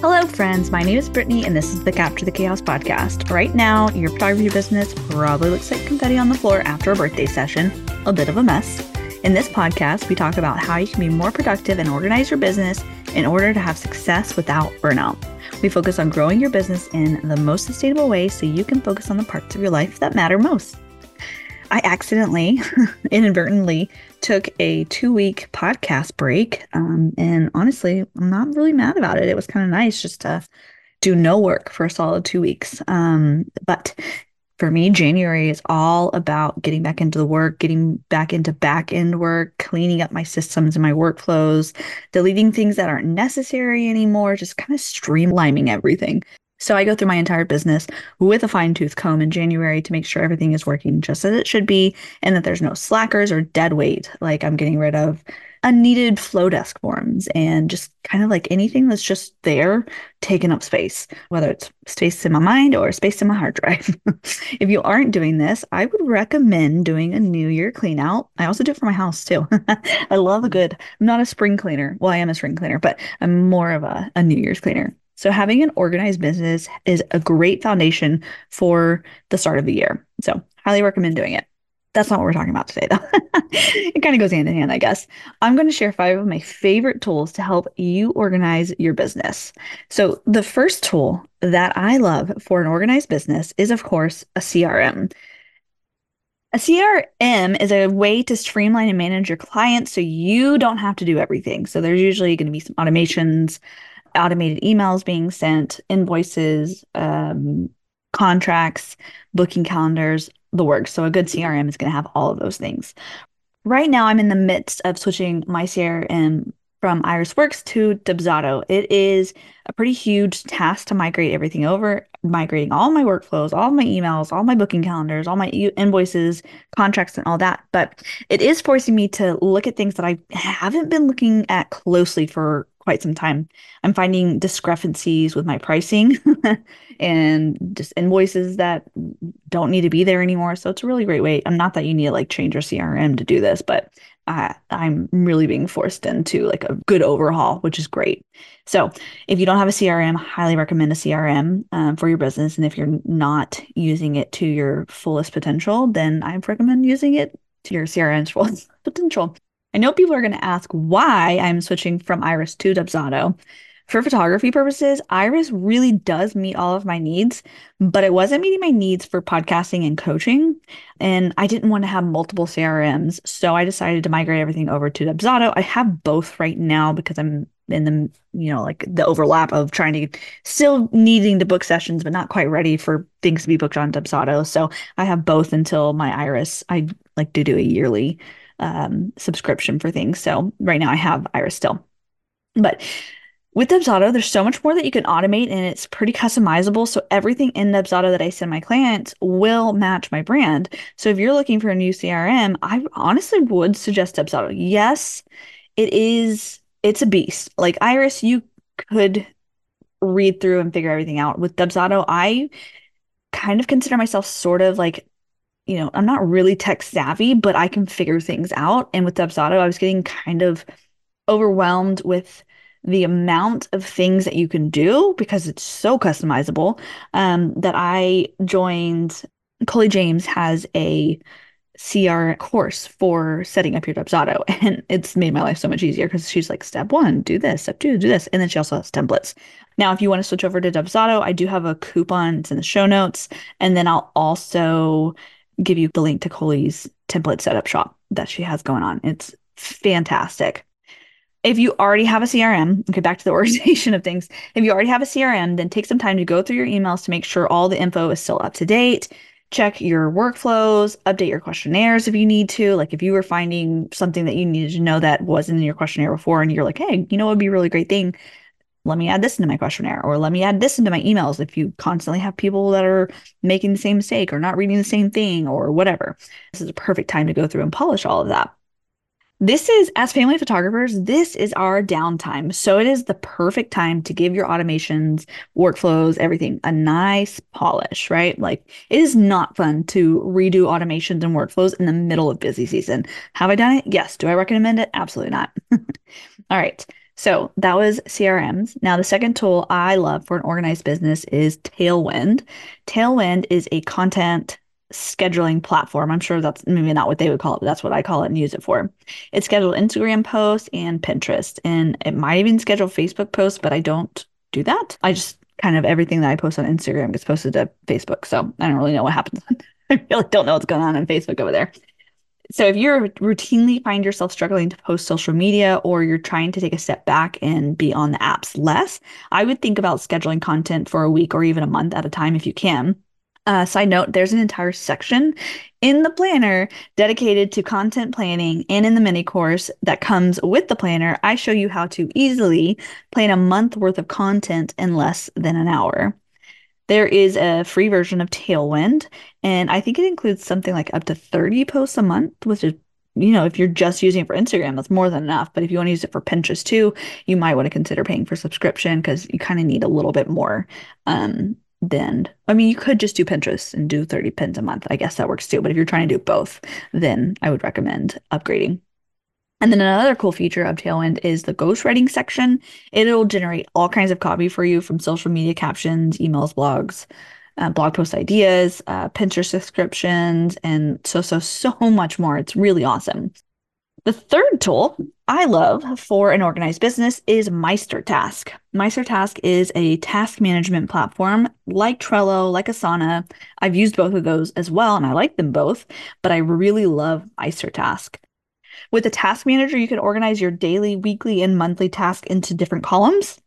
Hello, friends. My name is Brittnie, and this is the Capture the Chaos podcast. Right now, your photography business probably looks like confetti on the floor after a birthday session, a bit of a mess. In this podcast, we talk about how you can be more productive and organize your business in order to have success without burnout. We focus on growing your business in the most sustainable way so you can focus on the parts of your life that matter most. I accidentally, inadvertently, took a two week podcast break. Um, and honestly, I'm not really mad about it. It was kind of nice just to do no work for a solid two weeks. Um, but for me, January is all about getting back into the work, getting back into back end work, cleaning up my systems and my workflows, deleting things that aren't necessary anymore, just kind of streamlining everything. So I go through my entire business with a fine tooth comb in January to make sure everything is working just as it should be and that there's no slackers or dead weight. Like I'm getting rid of unneeded Flodesk forms and just kind of like anything that's just there taking up space, whether it's space in my mind or space in my hard drive. if you aren't doing this, I would recommend doing a New Year clean out. I also do it for my house too. I love a good, I'm not a spring cleaner. Well, I am a spring cleaner, but I'm more of a, a New Year's cleaner. So having an organized business is a great foundation for the start of the year. So highly recommend doing it. That's not what we're talking about today, though. it kind of goes hand in hand, I guess. I'm going to share five of my favorite tools to help you organize your business. So, the first tool that I love for an organized business is, of course, a CRM. A CRM is a way to streamline and manage your clients so you don't have to do everything. So, there's usually going to be some automations, automated emails being sent, invoices, um, contracts, booking calendars, the works. So a good CRM is going to have all of those things. Right now, I'm in the midst of switching my CRM from IrisWorks to Dubsado. It is a pretty huge task to migrate everything over, migrating all my workflows, all my emails, all my booking calendars, all my invoices, contracts, and all that. But it is forcing me to look at things that I haven't been looking at closely for quite some time. I'm finding discrepancies with my pricing and just invoices that don't need to be there anymore. So it's a really great way. I'm not that you need to like change your CRM to do this, but uh, I'm really being forced into like a good overhaul, which is great. So if you don't have a CRM, highly recommend a CRM um, for your business. And if you're not using it to your fullest potential, then I recommend using it to your CRM's fullest potential. I know people are going to ask why I'm switching from Iris to Dubsado. For photography purposes, Iris really does meet all of my needs, but it wasn't meeting my needs for podcasting and coaching. And I didn't want to have multiple CRMs. So I decided to migrate everything over to Dubsado. I have both right now because I'm in the, you know, like the overlap of trying to still needing to book sessions, but not quite ready for things to be booked on Dubsado. So I have both until my Iris. I like to do a yearly um, subscription for things. So right now I have Iris still. But with Dubsado, there's so much more that you can automate and it's pretty customizable. So everything in Dubsado that I send my clients will match my brand. So if you're looking for a new CRM, I honestly would suggest Dubsado. Yes, it is, it's a beast. Like Iris, you could read through and figure everything out. With Dubsado, I kind of consider myself sort of like you know, I'm not really tech savvy, but I can figure things out. And with Dubsado, I was getting kind of overwhelmed with the amount of things that you can do because it's so customizable um, that I joined. Coley James has a CR course for setting up your Dubsado, and it's made my life so much easier because she's like, step one, do this, step two, do this, and then she also has templates. Now, if you want to switch over to Dubsado, I do have a coupon. It's in the show notes, and then I'll also give you the link to Coley's template setup shop that she has going on. It's fantastic. If you already have a CRM, okay, back to the organization of things. If you already have a CRM, then take some time to go through your emails to make sure all the info is still up to date. Check your workflows, update your questionnaires if you need to. Like if you were finding something that you needed to know that wasn't in your questionnaire before, and you're like, hey, you know, it would be a really great thing let me add this into my questionnaire or let me add this into my emails if you constantly have people that are making the same mistake or not reading the same thing or whatever. This is a perfect time to go through and polish all of that. This is, as family photographers, this is our downtime. So it is the perfect time to give your automations, workflows, everything a nice polish, right? Like it is not fun to redo automations and workflows in the middle of busy season. Have I done it? Yes. Do I recommend it? Absolutely not. All right. So that was CRMs. Now, the second tool I love for an organized business is Tailwind. Tailwind is a content scheduling platform. I'm sure that's maybe not what they would call it, but that's what I call it and use it for. It schedules Instagram posts and Pinterest, and it might even schedule Facebook posts, but I don't do that. I just kind of everything that I post on Instagram gets posted to Facebook. So I don't really know what happens. I really don't know what's going on on Facebook over there. So if you're routinely find yourself struggling to post social media or you're trying to take a step back and be on the apps less, I would think about scheduling content for a week or even a month at a time if you can. Uh, side note, there's an entire section in the planner dedicated to content planning and in the mini course that comes with the planner, I show you how to easily plan a month worth of content in less than an hour. There is a free version of Tailwind, and I think it includes something like up to 30 posts a month, which is, you know, if you're just using it for Instagram, that's more than enough. But if you want to use it for Pinterest too, you might want to consider paying for subscription because you kind of need a little bit more um, than, I mean, you could just do Pinterest and do 30 pins a month. I guess that works too. But if you're trying to do both, then I would recommend upgrading. And then another cool feature of Tailwind is the ghostwriting section. It'll generate all kinds of copy for you from social media captions, emails, blogs, uh, blog post ideas, uh, Pinterest subscriptions, and so, so, so much more. It's really awesome. The third tool I love for an organized business is MeisterTask. MeisterTask is a task management platform like Trello, like Asana. I've used both of those as well, and I like them both, but I really love MeisterTask. With a task manager, you can organize your daily, weekly, and monthly task into different columns.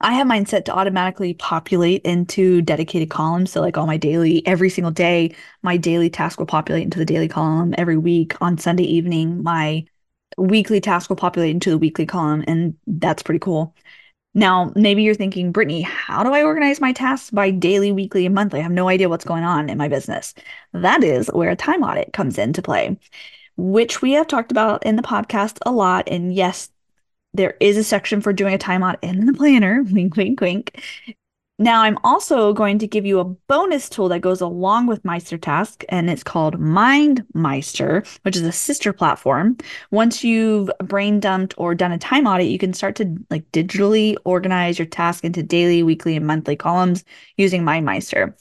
I have mine set to automatically populate into dedicated columns. So, like all my daily, every single day, my daily task will populate into the daily column. Every week on Sunday evening, my weekly task will populate into the weekly column. And that's pretty cool. Now, maybe you're thinking, Brittnie, how do I organize my tasks by daily, weekly, and monthly? I have no idea what's going on in my business. That is where a time audit comes into play which we have talked about in the podcast a lot. And yes, there is a section for doing a time audit in the planner. Wink, wink, wink. Now, I'm also going to give you a bonus tool that goes along with MeisterTask, and it's called MindMeister, which is a sister platform. Once you've brain dumped or done a time audit, you can start to like digitally organize your task into daily, weekly, and monthly columns using MindMeister.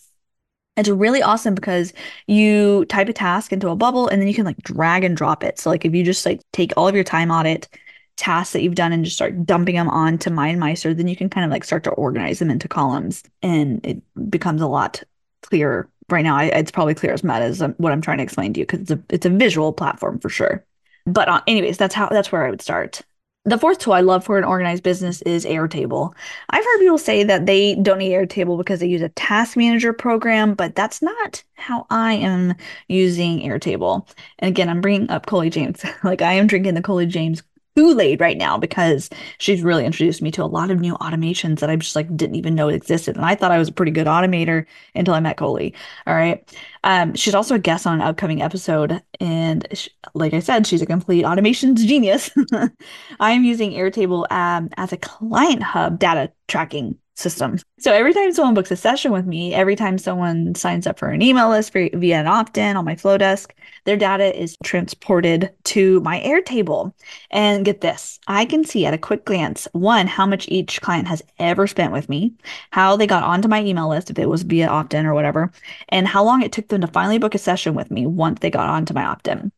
It's really awesome because you type a task into a bubble and then you can like drag and drop it. So like if you just like take all of your time audit tasks that you've done and just start dumping them onto MindMeister, then you can kind of like start to organize them into columns and it becomes a lot clearer. Right now, I, it's probably clear as mud as um, what I'm trying to explain to you because it's a it's a visual platform for sure. But uh, anyways, that's how that's where I would start. The fourth tool I love for an organized business is Airtable. I've heard people say that they don't need Airtable because they use a task manager program, but that's not how I am using Airtable. And again, I'm bringing up Coley James. like I am drinking the Coley James Kool-Aid right now because she's really introduced me to a lot of new automations that I just like didn't even know existed. And I thought I was a pretty good automator until I met Coley. All right. Um, she's also a guest on an upcoming episode. And she, like I said, she's a complete automations genius. I am using Airtable um, as a client hub data tracking system. So every time someone books a session with me, every time someone signs up for an email list for, via an opt-in on my Flodesk, their data is transported to my Airtable. And get this, I can see at a quick glance, one, how much each client has ever spent with me, how they got onto my email list, if it was via opt-in or whatever, and how long it took them to finally book a session with me once they got onto my opt-in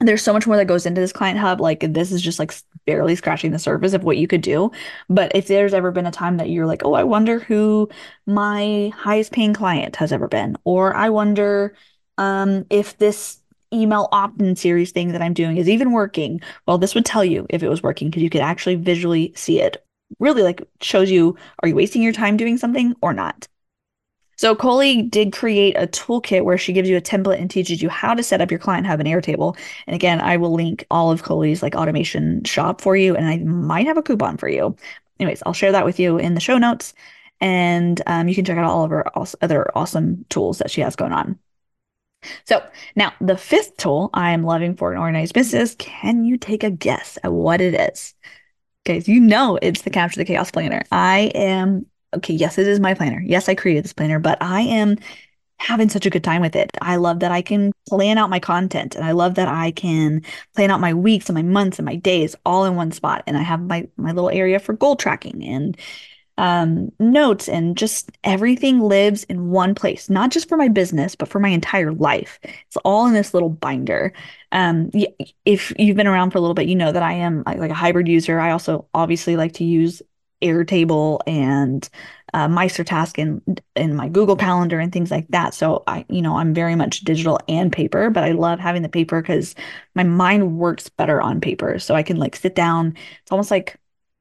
there's so much more that goes into this client hub. Like this is just like barely scratching the surface of what you could do. But if there's ever been a time that you're like, oh, I wonder who my highest paying client has ever been, or I wonder um, if this email opt-in series thing that I'm doing is even working. Well, this would tell you if it was working because you could actually visually see it. Really like shows you are you wasting your time doing something or not? So Coley did create a toolkit where she gives you a template and teaches you how to set up your client hub and Airtable. And again, I will link all of Coley's like automation shop for you, and I might have a coupon for you. Anyways, I'll share that with you in the show notes, and um, you can check out all of her other awesome tools that she has going on. So now the fifth tool I am loving for an organized business. Can you take a guess at what it is? Guys, you know it's the Capture the Chaos Planner. I am okay, yes, it is my planner. Yes, I created this planner, but I am having such a good time with it. I love that I can plan out my content and I love that I can plan out my weeks and my months and my days all in one spot. And I have my my little area for goal tracking and um, notes and just everything lives in one place, not just for my business, but for my entire life. It's all in this little binder. Um, if you've been around for a little bit, you know that I am like a hybrid user. I also obviously like to use Airtable and uh, MeisterTask in in my Google Calendar and things like that. So I, you know, I'm very much digital and paper, but I love having the paper because my mind works better on paper. So I can like sit down. It's almost like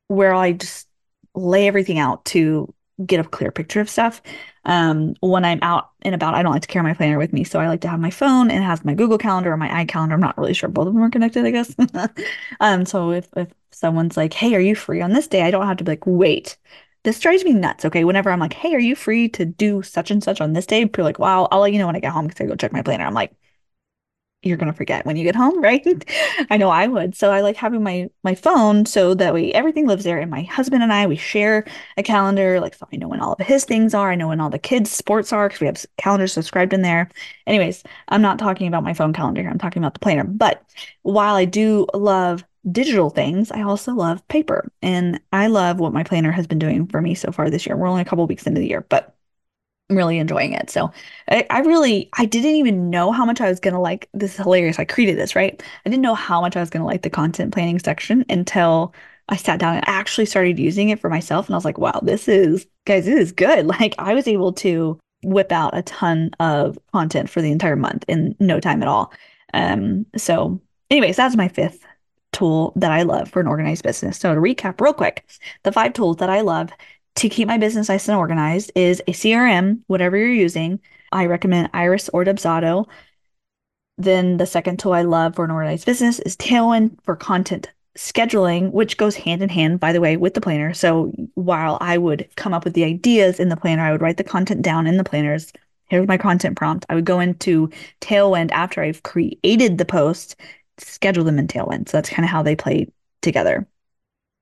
where I just lay everything out to get a clear picture of stuff. Um, when I'm out and about, I don't like to carry my planner with me. So I like to have my phone and have my Google Calendar or my iCalendar. I'm not really sure both of them are connected, I guess. um, so if, if someone's like, hey, are you free on this day? I don't have to be like, wait. This drives me nuts. Okay. Whenever I'm like, hey, are you free to do such and such on this day? People are like, wow, I'll let you know when I get home because I go check my planner. I'm like, you're to forget when you get home, right? I know I would. So I like having my my phone so that way everything lives there and my husband and I we share a calendar like so I know when all of his things are, I know when all the kids sports are cuz we have calendars subscribed in there. Anyways, I'm not talking about my phone calendar here. I'm talking about the planner. But while I do love digital things, I also love paper. And I love what my planner has been doing for me so far this year. We're only a couple weeks into the year, but I'm really enjoying it. So I, I, really I didn't even know how much I was gonna like this is hilarious. I created this, right? I didn't know how much I was gonna like the content planning section until I sat down and actually started using it for myself. And I was like, wow, this is guys, this is good. Like I was able to whip out a ton of content for the entire month in no time at all. Um, so anyways, that's my fifth tool that I love for an organized business. So to recap real quick, the five tools that I love to keep my business nice and organized is a CRM, whatever you're using. I recommend Iris or Dubsado. Then the second tool I love for an organized business is Tailwind for content scheduling, which goes hand in hand, by the way, with the planner. So while I would come up with the ideas in the planner, I would write the content down in the planners. Here's my content prompt. I would go into Tailwind after I've created the post, schedule them in Tailwind. So that's kind of how they play together.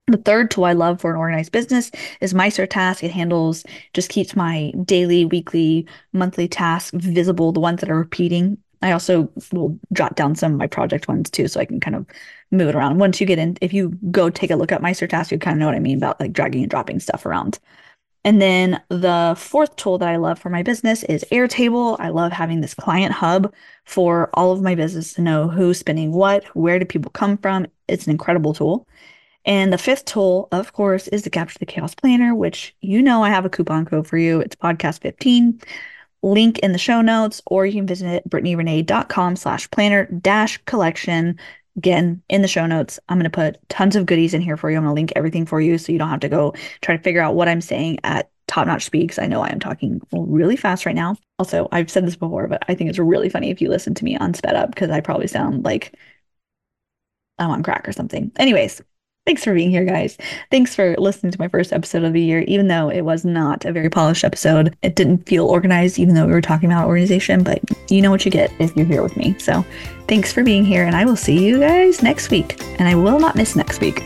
The third tool I love for an organized business is MeisterTask. It handles, just keeps my daily, weekly, monthly tasks visible, the ones that are repeating. I also will jot down some of my project ones too, so I can kind of move it around. Once you get in, if you go take a look at MeisterTask, you kind of know what I mean about like dragging and dropping stuff around. And then the fourth tool that I love for my business is Airtable. I love having this client hub for all of my business to know who's spending what, where do people come from. It's an incredible tool. And the fifth tool, of course, is the Capture the Chaos Planner, which you know I have a coupon code for you. It's podcast 15. Link in the show notes, or you can visit brittnierenee.com slash planner dash collection. Again, in the show notes, I'm going to put tons of goodies in here for you. I'm going to link everything for you so you don't have to go try to figure out what I'm saying at top notch speed because I know I am talking really fast right now. Also, I've said this before, but I think it's really funny if you listen to me on sped up because I probably sound like I'm on crack or something. Anyways, Thanks for being here, guys. Thanks for listening to my first episode of the year, even though it was not a very polished episode. It didn't feel organized, even though we were talking about organization, but you know what you get if you're here with me. So thanks for being here, and I will see you guys next week. And I will not miss next week.